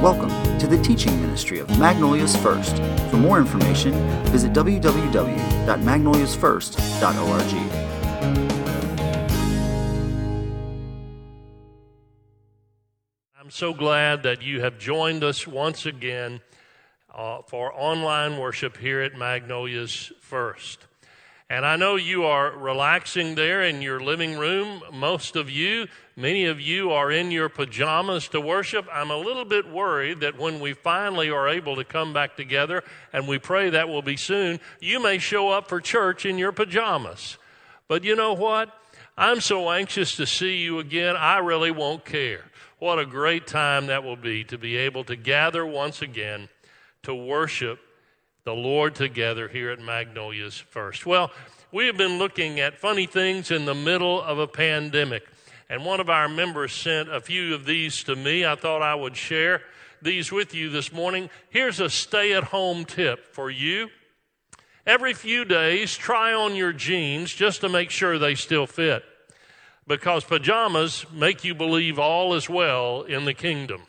Welcome to the teaching ministry of Magnolias First. For more information, visit www.magnoliasfirst.org. I'm so glad that you have joined us once again uh, for online worship here at Magnolias First. And I know you are relaxing there in your living room. Most of you, many of you are in your pajamas to worship. I'm a little bit worried that when we finally are able to come back together, and we pray that will be soon, you may show up for church in your pajamas. But you know what? I'm so anxious to see you again, I really won't care. What a great time that will be to be able to gather once again to worship the Lord together here at Magnolias First. Well, we have been looking at funny things in the middle of a pandemic. And one of our members sent a few of these to me. I thought I would share these with you this morning. Here's a stay at home tip for you. Every few days, try on your jeans just to make sure they still fit. Because pajamas make you believe all is well in the kingdom.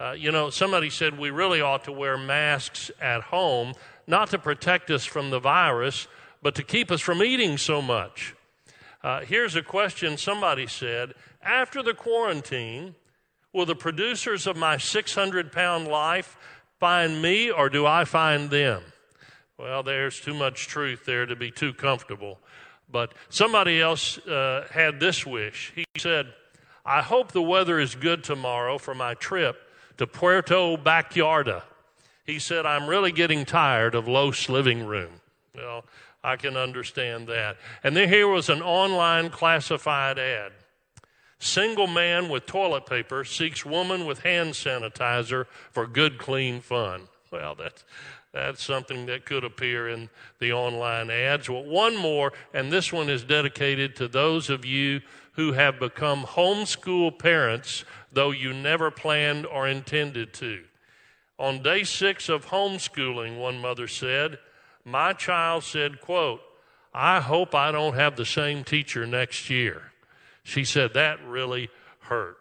Uh, you know, somebody said we really ought to wear masks at home, not to protect us from the virus, but to keep us from eating so much. Uh, here's a question somebody said After the quarantine, will the producers of my 600 pound life find me or do I find them? Well, there's too much truth there to be too comfortable. But somebody else uh, had this wish. He said, I hope the weather is good tomorrow for my trip to Puerto Backyarda. He said, I'm really getting tired of Los living room. Well, I can understand that. And then here was an online classified ad. Single man with toilet paper seeks woman with hand sanitizer for good, clean fun. Well, that's, that's something that could appear in the online ads. Well, one more, and this one is dedicated to those of you who have become homeschool parents, though you never planned or intended to. On day six of homeschooling, one mother said, my child said, quote, I hope I don't have the same teacher next year. She said, that really hurt.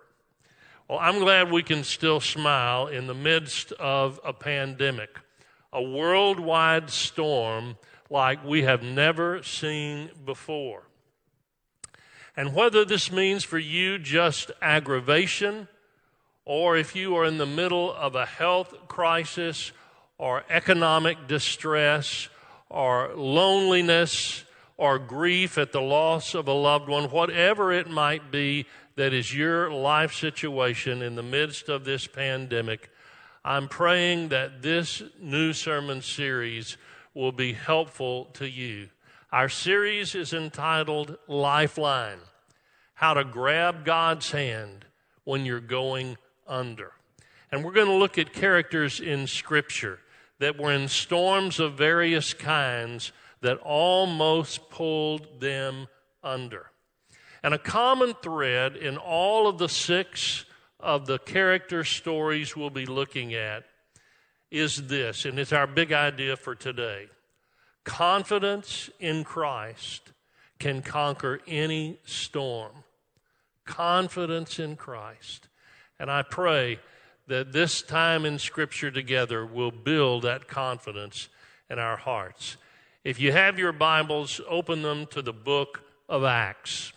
Well, I'm glad we can still smile in the midst of a pandemic, a worldwide storm like we have never seen before. And whether this means for you just aggravation, or if you are in the middle of a health crisis, or economic distress, or loneliness, or grief at the loss of a loved one, whatever it might be that is your life situation in the midst of this pandemic, I'm praying that this new sermon series will be helpful to you. Our series is entitled Lifeline How to Grab God's Hand When You're Going Under. And we're going to look at characters in Scripture that were in storms of various kinds that almost pulled them under. And a common thread in all of the six of the character stories we'll be looking at is this, and it's our big idea for today. Confidence in Christ can conquer any storm. Confidence in Christ. And I pray that this time in Scripture together will build that confidence in our hearts. If you have your Bibles, open them to the book of Acts.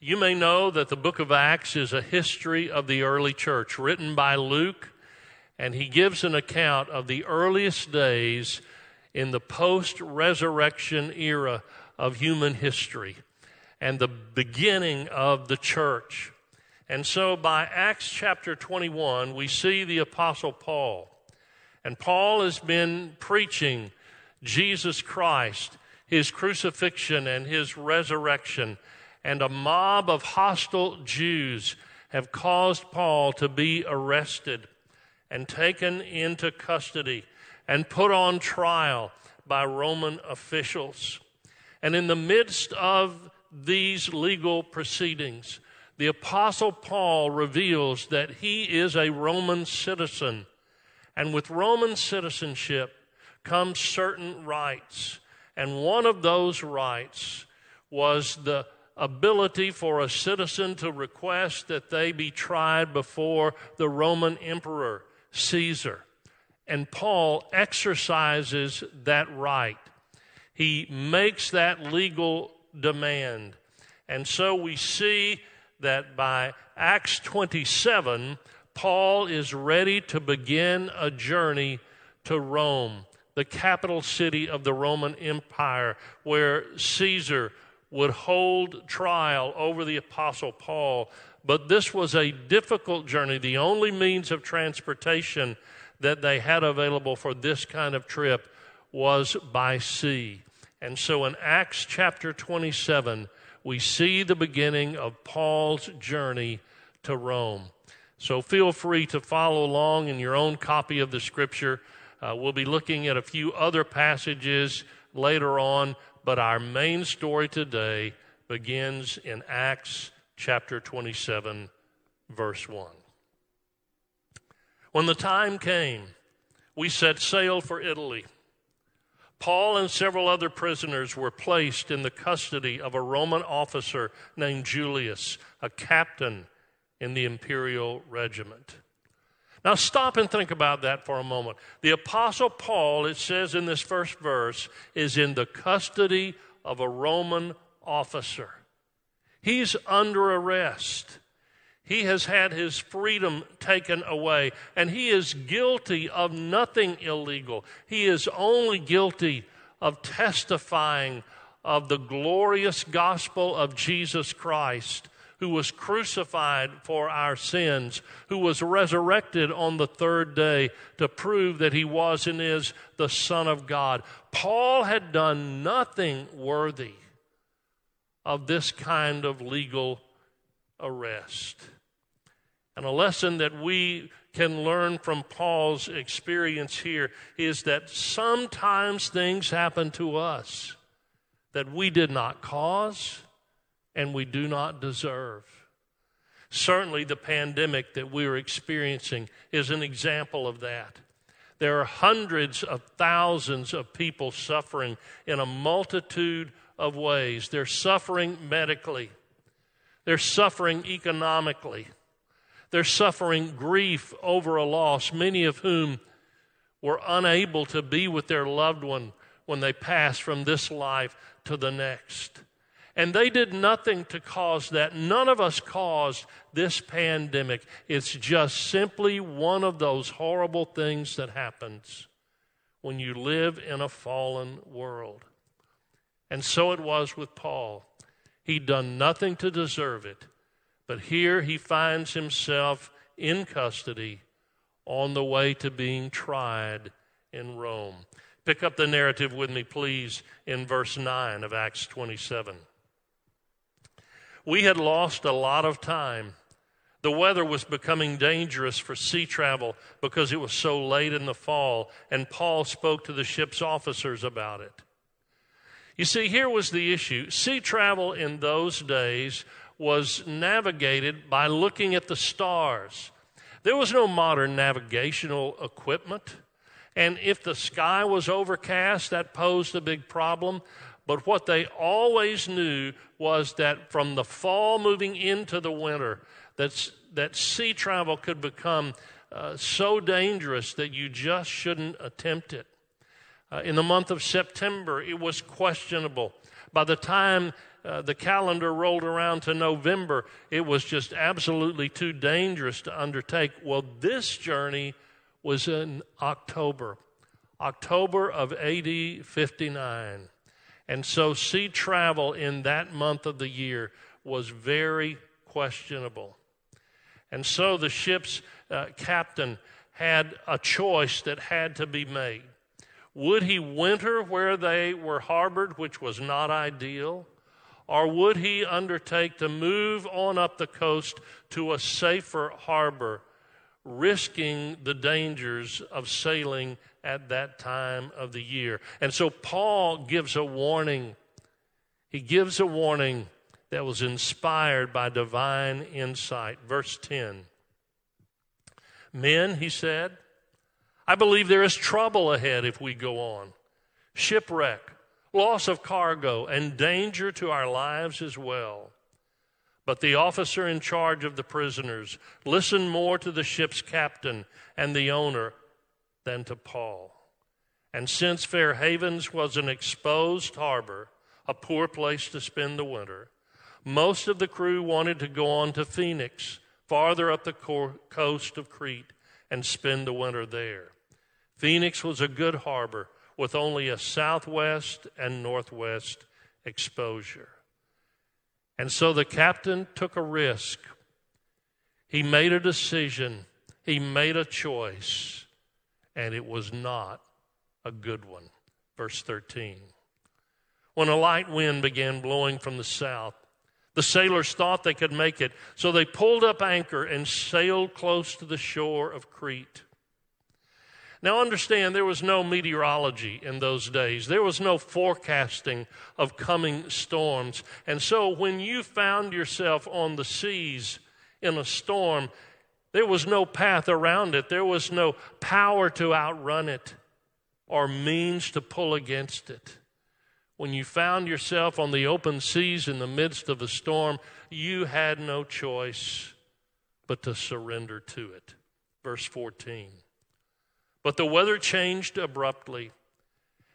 You may know that the book of Acts is a history of the early church written by Luke, and he gives an account of the earliest days in the post resurrection era of human history and the beginning of the church. And so by Acts chapter 21, we see the Apostle Paul. And Paul has been preaching Jesus Christ, his crucifixion, and his resurrection. And a mob of hostile Jews have caused Paul to be arrested and taken into custody and put on trial by Roman officials. And in the midst of these legal proceedings, the Apostle Paul reveals that he is a Roman citizen. And with Roman citizenship comes certain rights. And one of those rights was the ability for a citizen to request that they be tried before the Roman emperor, Caesar. And Paul exercises that right. He makes that legal demand. And so we see that by Acts 27, Paul is ready to begin a journey to Rome, the capital city of the Roman Empire, where Caesar would hold trial over the Apostle Paul. But this was a difficult journey. The only means of transportation that they had available for this kind of trip was by sea. And so in Acts chapter 27, we see the beginning of Paul's journey to Rome. So feel free to follow along in your own copy of the scripture. Uh, we'll be looking at a few other passages later on, but our main story today begins in Acts chapter 27, verse 1. When the time came, we set sail for Italy. Paul and several other prisoners were placed in the custody of a Roman officer named Julius, a captain in the imperial regiment. Now, stop and think about that for a moment. The Apostle Paul, it says in this first verse, is in the custody of a Roman officer. He's under arrest. He has had his freedom taken away, and he is guilty of nothing illegal. He is only guilty of testifying of the glorious gospel of Jesus Christ, who was crucified for our sins, who was resurrected on the third day to prove that he was and is the Son of God. Paul had done nothing worthy of this kind of legal arrest. And a lesson that we can learn from Paul's experience here is that sometimes things happen to us that we did not cause and we do not deserve. Certainly, the pandemic that we're experiencing is an example of that. There are hundreds of thousands of people suffering in a multitude of ways. They're suffering medically, they're suffering economically, they're suffering grief over a loss, many of whom were unable to be with their loved one when they passed from this life to the next. And they did nothing to cause that. None of us caused this pandemic. It's just simply one of those horrible things that happens when you live in a fallen world. And so it was with Paul. He'd done nothing to deserve it. But here he finds himself in custody on the way to being tried in Rome. Pick up the narrative with me, please, in verse 9 of Acts 27. We had lost a lot of time. The weather was becoming dangerous for sea travel because it was so late in the fall, and Paul spoke to the ship's officers about it. You see, here was the issue sea travel in those days was navigated by looking at the stars. There was no modern navigational equipment. And if the sky was overcast, that posed a big problem. But what they always knew was that from the fall moving into the winter, that, that sea travel could become uh, so dangerous that you just shouldn't attempt it. Uh, in the month of September, it was questionable. By the time uh, the calendar rolled around to November, it was just absolutely too dangerous to undertake. Well, this journey was in October, October of AD 59. And so, sea travel in that month of the year was very questionable. And so, the ship's uh, captain had a choice that had to be made. Would he winter where they were harbored, which was not ideal? Or would he undertake to move on up the coast to a safer harbor, risking the dangers of sailing at that time of the year? And so Paul gives a warning. He gives a warning that was inspired by divine insight. Verse 10 Men, he said, I believe there is trouble ahead if we go on. Shipwreck, loss of cargo, and danger to our lives as well. But the officer in charge of the prisoners listened more to the ship's captain and the owner than to Paul. And since Fair Havens was an exposed harbor, a poor place to spend the winter, most of the crew wanted to go on to Phoenix, farther up the coast of Crete, and spend the winter there. Phoenix was a good harbor with only a southwest and northwest exposure. And so the captain took a risk. He made a decision, he made a choice, and it was not a good one. Verse 13. When a light wind began blowing from the south, the sailors thought they could make it, so they pulled up anchor and sailed close to the shore of Crete. Now, understand, there was no meteorology in those days. There was no forecasting of coming storms. And so, when you found yourself on the seas in a storm, there was no path around it, there was no power to outrun it or means to pull against it. When you found yourself on the open seas in the midst of a storm, you had no choice but to surrender to it. Verse 14. But the weather changed abruptly,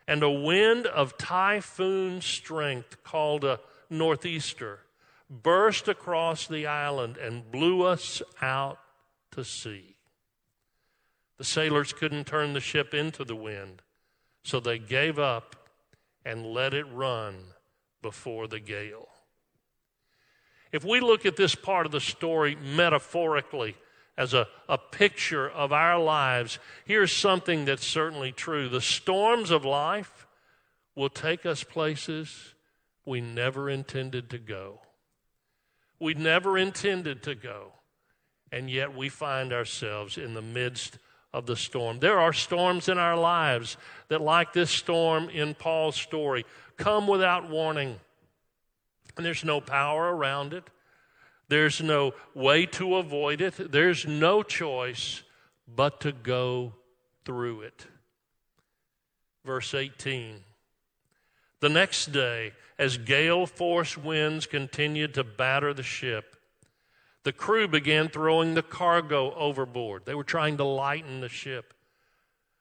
and a wind of typhoon strength called a northeaster burst across the island and blew us out to sea. The sailors couldn't turn the ship into the wind, so they gave up and let it run before the gale. If we look at this part of the story metaphorically, as a, a picture of our lives, here's something that's certainly true. The storms of life will take us places we never intended to go. We never intended to go, and yet we find ourselves in the midst of the storm. There are storms in our lives that, like this storm in Paul's story, come without warning, and there's no power around it. There's no way to avoid it. There's no choice but to go through it. Verse 18. The next day, as gale force winds continued to batter the ship, the crew began throwing the cargo overboard. They were trying to lighten the ship.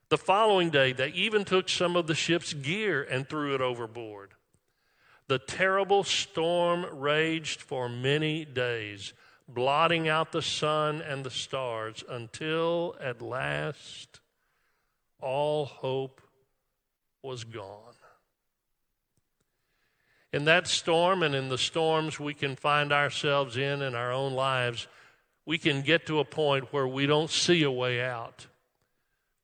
The following day, they even took some of the ship's gear and threw it overboard. The terrible storm raged for many days, blotting out the sun and the stars until at last all hope was gone. In that storm and in the storms we can find ourselves in in our own lives, we can get to a point where we don't see a way out.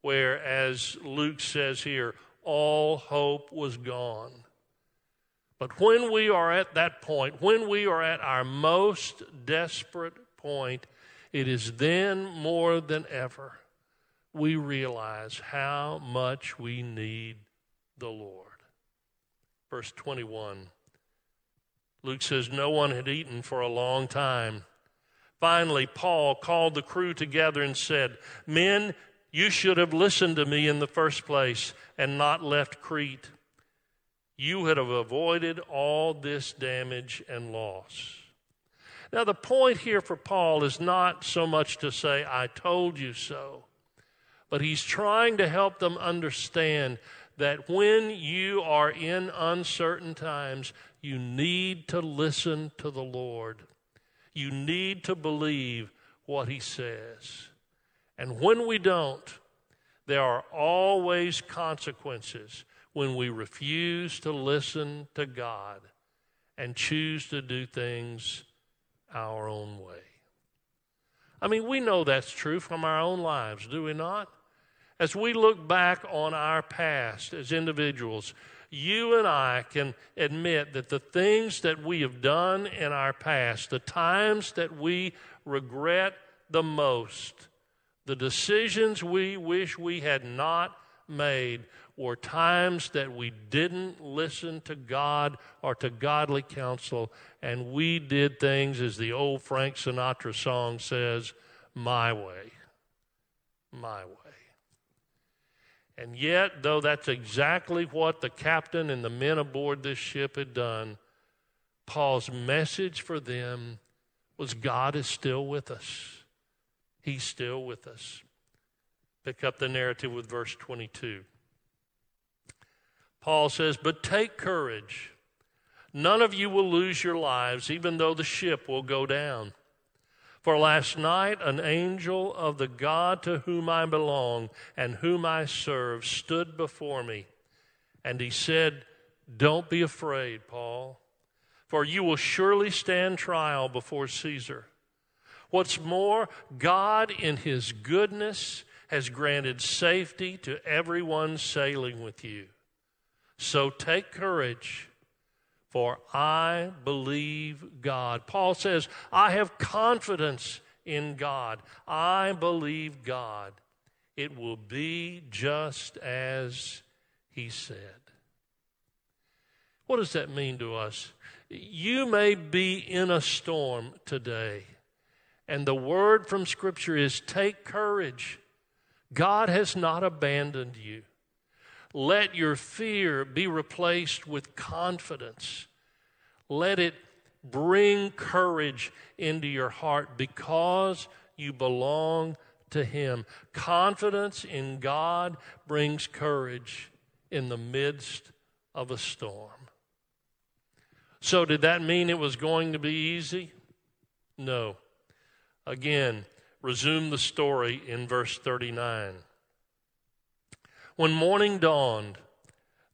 Where, as Luke says here, all hope was gone. But when we are at that point, when we are at our most desperate point, it is then more than ever we realize how much we need the Lord. Verse 21 Luke says, No one had eaten for a long time. Finally, Paul called the crew together and said, Men, you should have listened to me in the first place and not left Crete you would have avoided all this damage and loss. Now, the point here for Paul is not so much to say, I told you so, but he's trying to help them understand that when you are in uncertain times, you need to listen to the Lord. You need to believe what he says. And when we don't, there are always consequences when we refuse to listen to God and choose to do things our own way. I mean, we know that's true from our own lives, do we not? As we look back on our past as individuals, you and I can admit that the things that we have done in our past, the times that we regret the most, the decisions we wish we had not made, were times that we didn't listen to God or to godly counsel, and we did things, as the old Frank Sinatra song says, my way. My way. And yet, though that's exactly what the captain and the men aboard this ship had done, Paul's message for them was God is still with us. He's still with us. Pick up the narrative with verse 22. Paul says, But take courage. None of you will lose your lives, even though the ship will go down. For last night an angel of the God to whom I belong and whom I serve stood before me. And he said, Don't be afraid, Paul, for you will surely stand trial before Caesar. What's more, God, in his goodness, has granted safety to everyone sailing with you. So take courage for I believe God. Paul says, I have confidence in God. I believe God. It will be just as He said. What does that mean to us? You may be in a storm today, and the word from Scripture is take courage. God has not abandoned you. Let your fear be replaced with confidence. Let it bring courage into your heart because you belong to Him. Confidence in God brings courage in the midst of a storm. So, did that mean it was going to be easy? No. Again, resume the story in verse 39. When morning dawned,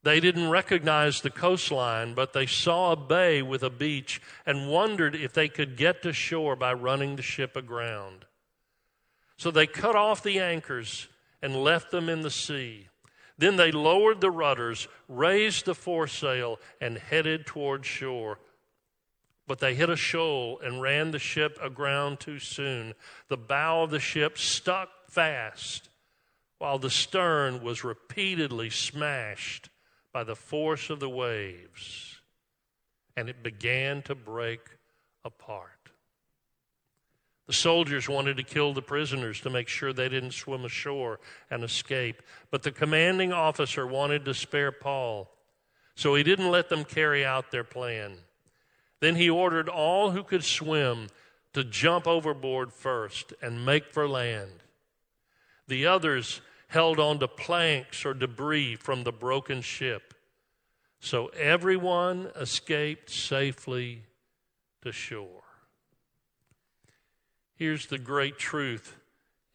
they didn't recognize the coastline, but they saw a bay with a beach and wondered if they could get to shore by running the ship aground. So they cut off the anchors and left them in the sea. Then they lowered the rudders, raised the foresail, and headed toward shore. But they hit a shoal and ran the ship aground too soon. The bow of the ship stuck fast while the stern was repeatedly smashed by the force of the waves, and it began to break apart. The soldiers wanted to kill the prisoners to make sure they didn't swim ashore and escape, but the commanding officer wanted to spare Paul, so he didn't let them carry out their plan. Then he ordered all who could swim to jump overboard first and make for land. The others held onto planks or debris from the broken ship. So everyone escaped safely to shore. Here's the great truth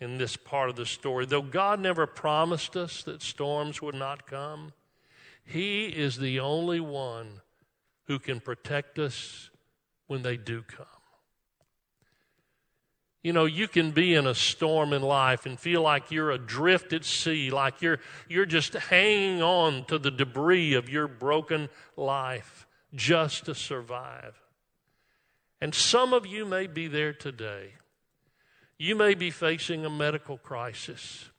in this part of the story. Though God never promised us that storms would not come, He is the only one who can protect us when they do come. You know, you can be in a storm in life and feel like you're adrift at sea, like you're, you're just hanging on to the debris of your broken life just to survive. And some of you may be there today. You may be facing a medical crisis.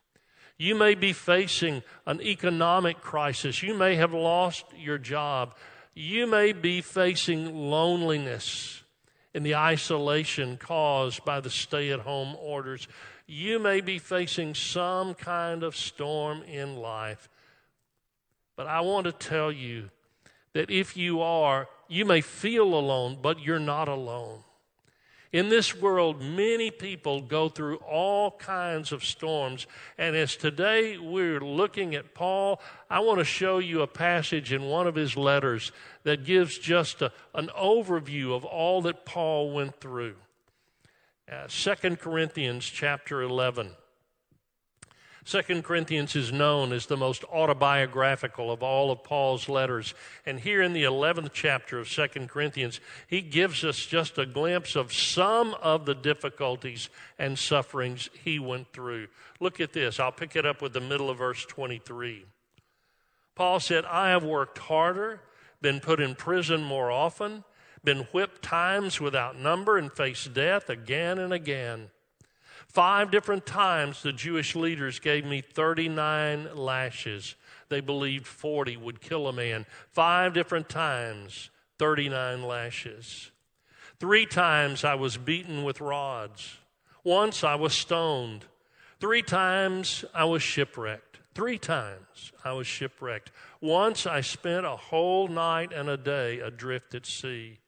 You may be facing an economic crisis. You may have lost your job. You may be facing loneliness in the isolation caused by the stay at home orders. You may be facing some kind of storm in life. But I want to tell you that if you are, you may feel alone, but you're not alone. In this world, many people go through all kinds of storms. And as today we're looking at Paul, I want to show you a passage in one of his letters that gives just a, an overview of all that Paul went through. Uh, 2 Corinthians chapter 11. Second Corinthians is known as the most autobiographical of all of Paul's letters. And here in the 11th chapter of Second Corinthians, he gives us just a glimpse of some of the difficulties and sufferings he went through. Look at this. I'll pick it up with the middle of verse 23. Paul said, I have worked harder, been put in prison more often, been whipped times without number, and faced death again and again. Five different times the Jewish leaders gave me 39 lashes. They believed 40 would kill a man. Five different times, 39 lashes. Three times I was beaten with rods. Once I was stoned. Three times I was shipwrecked. Three times I was shipwrecked. Once I spent a whole night and a day adrift at sea.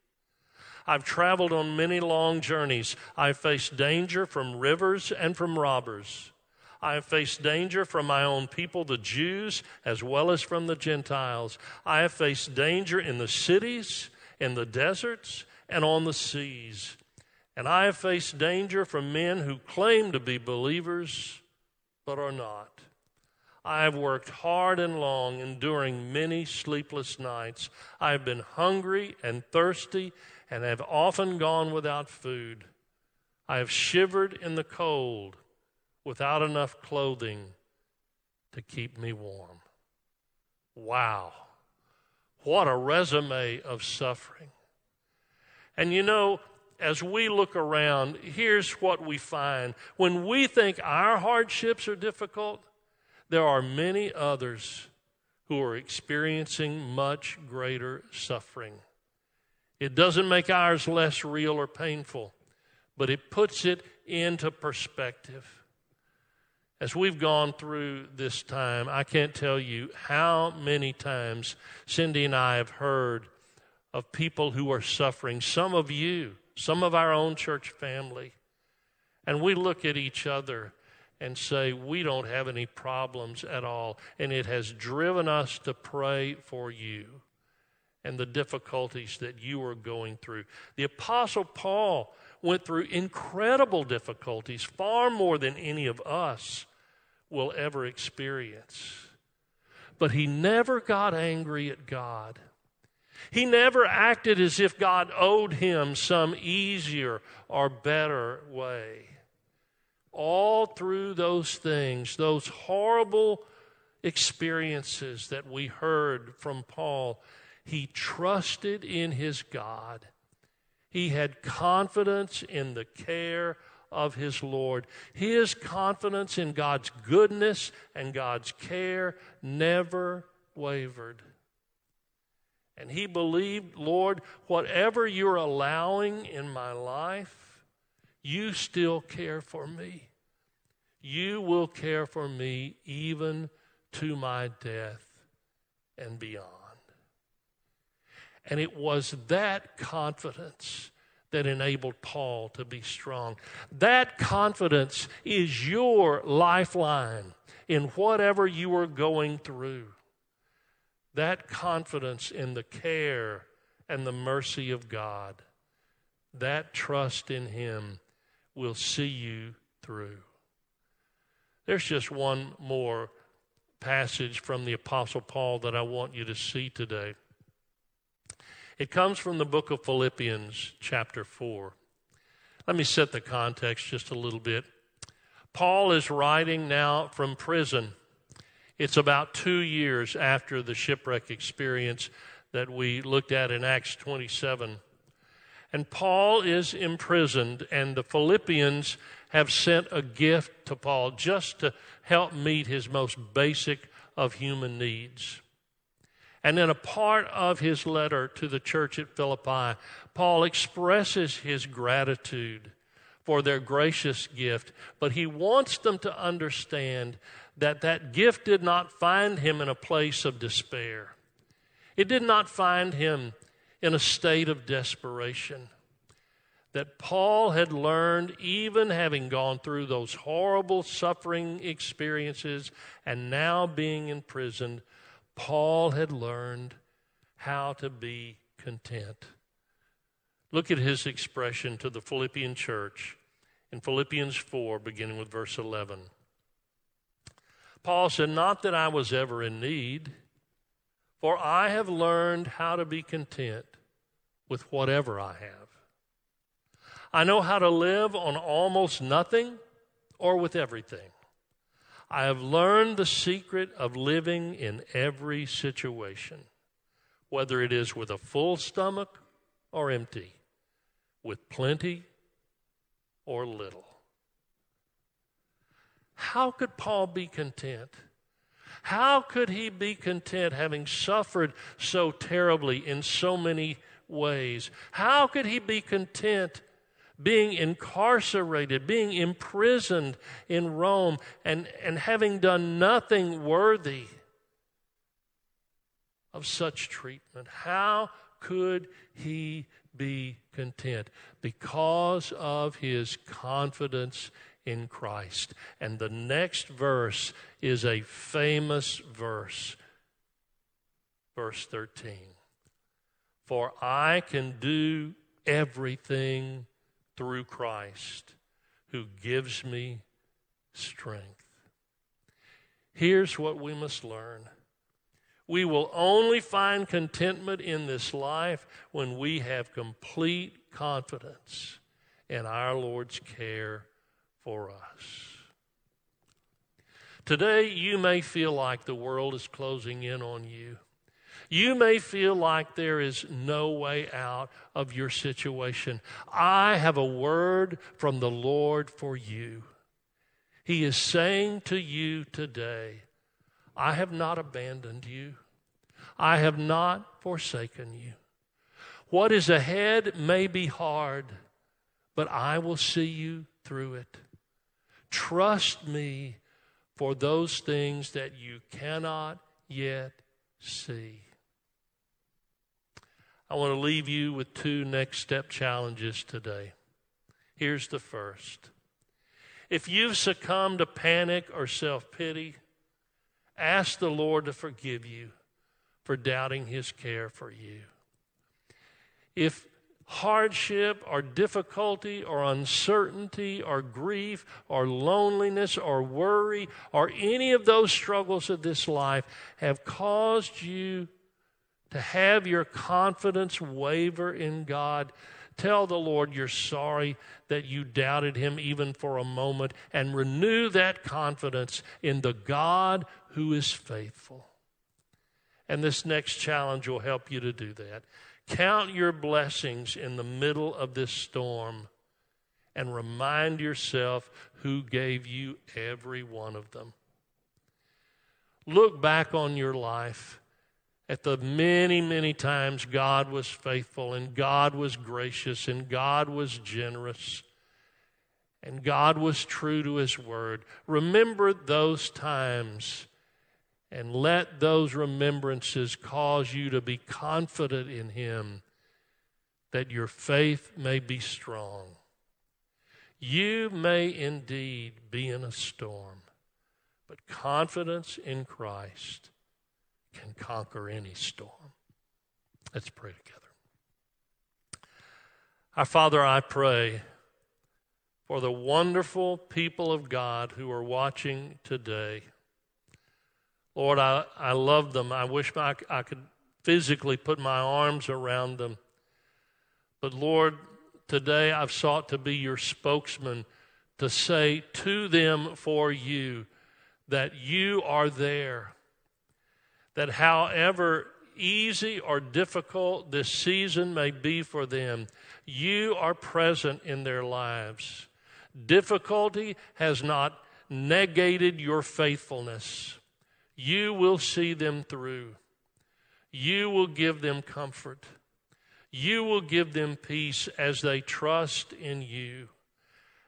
I've traveled on many long journeys. I've faced danger from rivers and from robbers. I have faced danger from my own people, the Jews, as well as from the Gentiles. I have faced danger in the cities, in the deserts, and on the seas. And I have faced danger from men who claim to be believers but are not. I have worked hard and long, enduring many sleepless nights. I have been hungry and thirsty and have often gone without food. I have shivered in the cold without enough clothing to keep me warm. Wow. What a resume of suffering. And you know, as we look around, here's what we find. When we think our hardships are difficult, there are many others who are experiencing much greater suffering. It doesn't make ours less real or painful, but it puts it into perspective. As we've gone through this time, I can't tell you how many times Cindy and I have heard of people who are suffering, some of you, some of our own church family. And we look at each other and say, We don't have any problems at all. And it has driven us to pray for you and the difficulties that you are going through. The Apostle Paul went through incredible difficulties, far more than any of us will ever experience. But he never got angry at God. He never acted as if God owed him some easier or better way. All through those things, those horrible experiences that we heard from Paul, he trusted in his God. He had confidence in the care of his Lord. His confidence in God's goodness and God's care never wavered. And he believed, Lord, whatever you're allowing in my life, you still care for me. You will care for me even to my death and beyond. And it was that confidence that enabled Paul to be strong. That confidence is your lifeline in whatever you are going through. That confidence in the care and the mercy of God, that trust in Him will see you through. There's just one more passage from the Apostle Paul that I want you to see today. It comes from the book of Philippians, chapter 4. Let me set the context just a little bit. Paul is writing now from prison. It's about two years after the shipwreck experience that we looked at in Acts 27. And Paul is imprisoned, and the Philippians have sent a gift to Paul just to help meet his most basic of human needs. And in a part of his letter to the church at Philippi, Paul expresses his gratitude for their gracious gift, but he wants them to understand that that gift did not find him in a place of despair. It did not find him in a state of desperation. That Paul had learned, even having gone through those horrible suffering experiences and now being imprisoned, Paul had learned how to be content. Look at his expression to the Philippian church in Philippians 4, beginning with verse 11. Paul said, Not that I was ever in need, for I have learned how to be content with whatever I have. I know how to live on almost nothing or with everything. I have learned the secret of living in every situation, whether it is with a full stomach or empty, with plenty or little. How could Paul be content? How could he be content having suffered so terribly in so many ways? How could he be content being incarcerated, being imprisoned in Rome, and, and having done nothing worthy of such treatment. How could he be content? Because of his confidence in Christ. And the next verse is a famous verse, verse 13. For I can do everything through Christ who gives me strength. Here's what we must learn. We will only find contentment in this life when we have complete confidence in our Lord's care for us. Today, you may feel like the world is closing in on you. You may feel like there is no way out of your situation. I have a word from the Lord for you. He is saying to you today, I have not abandoned you. I have not forsaken you. What is ahead may be hard, but I will see you through it. Trust me for those things that you cannot yet see. I want to leave you with two next step challenges today. Here's the first. If you've succumbed to panic or self pity, ask the Lord to forgive you for doubting his care for you. If hardship or difficulty or uncertainty or grief or loneliness or worry or any of those struggles of this life have caused you to have your confidence waver in God, tell the Lord you're sorry that you doubted Him even for a moment and renew that confidence in the God who is faithful. And this next challenge will help you to do that. Count your blessings in the middle of this storm and remind yourself who gave you every one of them. Look back on your life at the many, many times God was faithful and God was gracious and God was generous and God was true to His word. Remember those times and let those remembrances cause you to be confident in Him that your faith may be strong. You may indeed be in a storm, but confidence in Christ can conquer any storm. Let's pray together. Our Father, I pray for the wonderful people of God who are watching today. Lord, I, I love them. I wish I, I could physically put my arms around them. But Lord, today I've sought to be your spokesman to say to them for you that you are there that however easy or difficult this season may be for them, you are present in their lives. Difficulty has not negated your faithfulness. You will see them through. You will give them comfort. You will give them peace as they trust in you.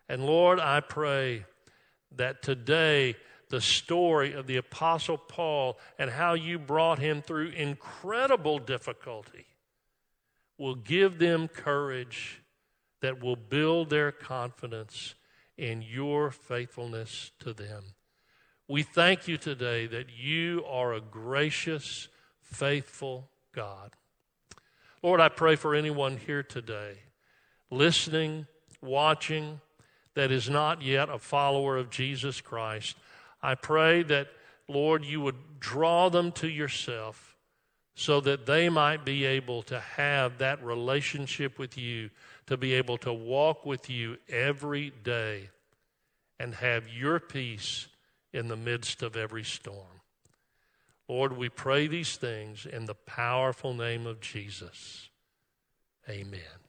And Lord, I pray that today the story of the Apostle Paul and how you brought him through incredible difficulty will give them courage that will build their confidence in your faithfulness to them. We thank you today that you are a gracious, faithful God. Lord, I pray for anyone here today, listening, watching, that is not yet a follower of Jesus Christ. I pray that, Lord, you would draw them to yourself so that they might be able to have that relationship with you, to be able to walk with you every day and have your peace in the midst of every storm. Lord, we pray these things in the powerful name of Jesus. Amen.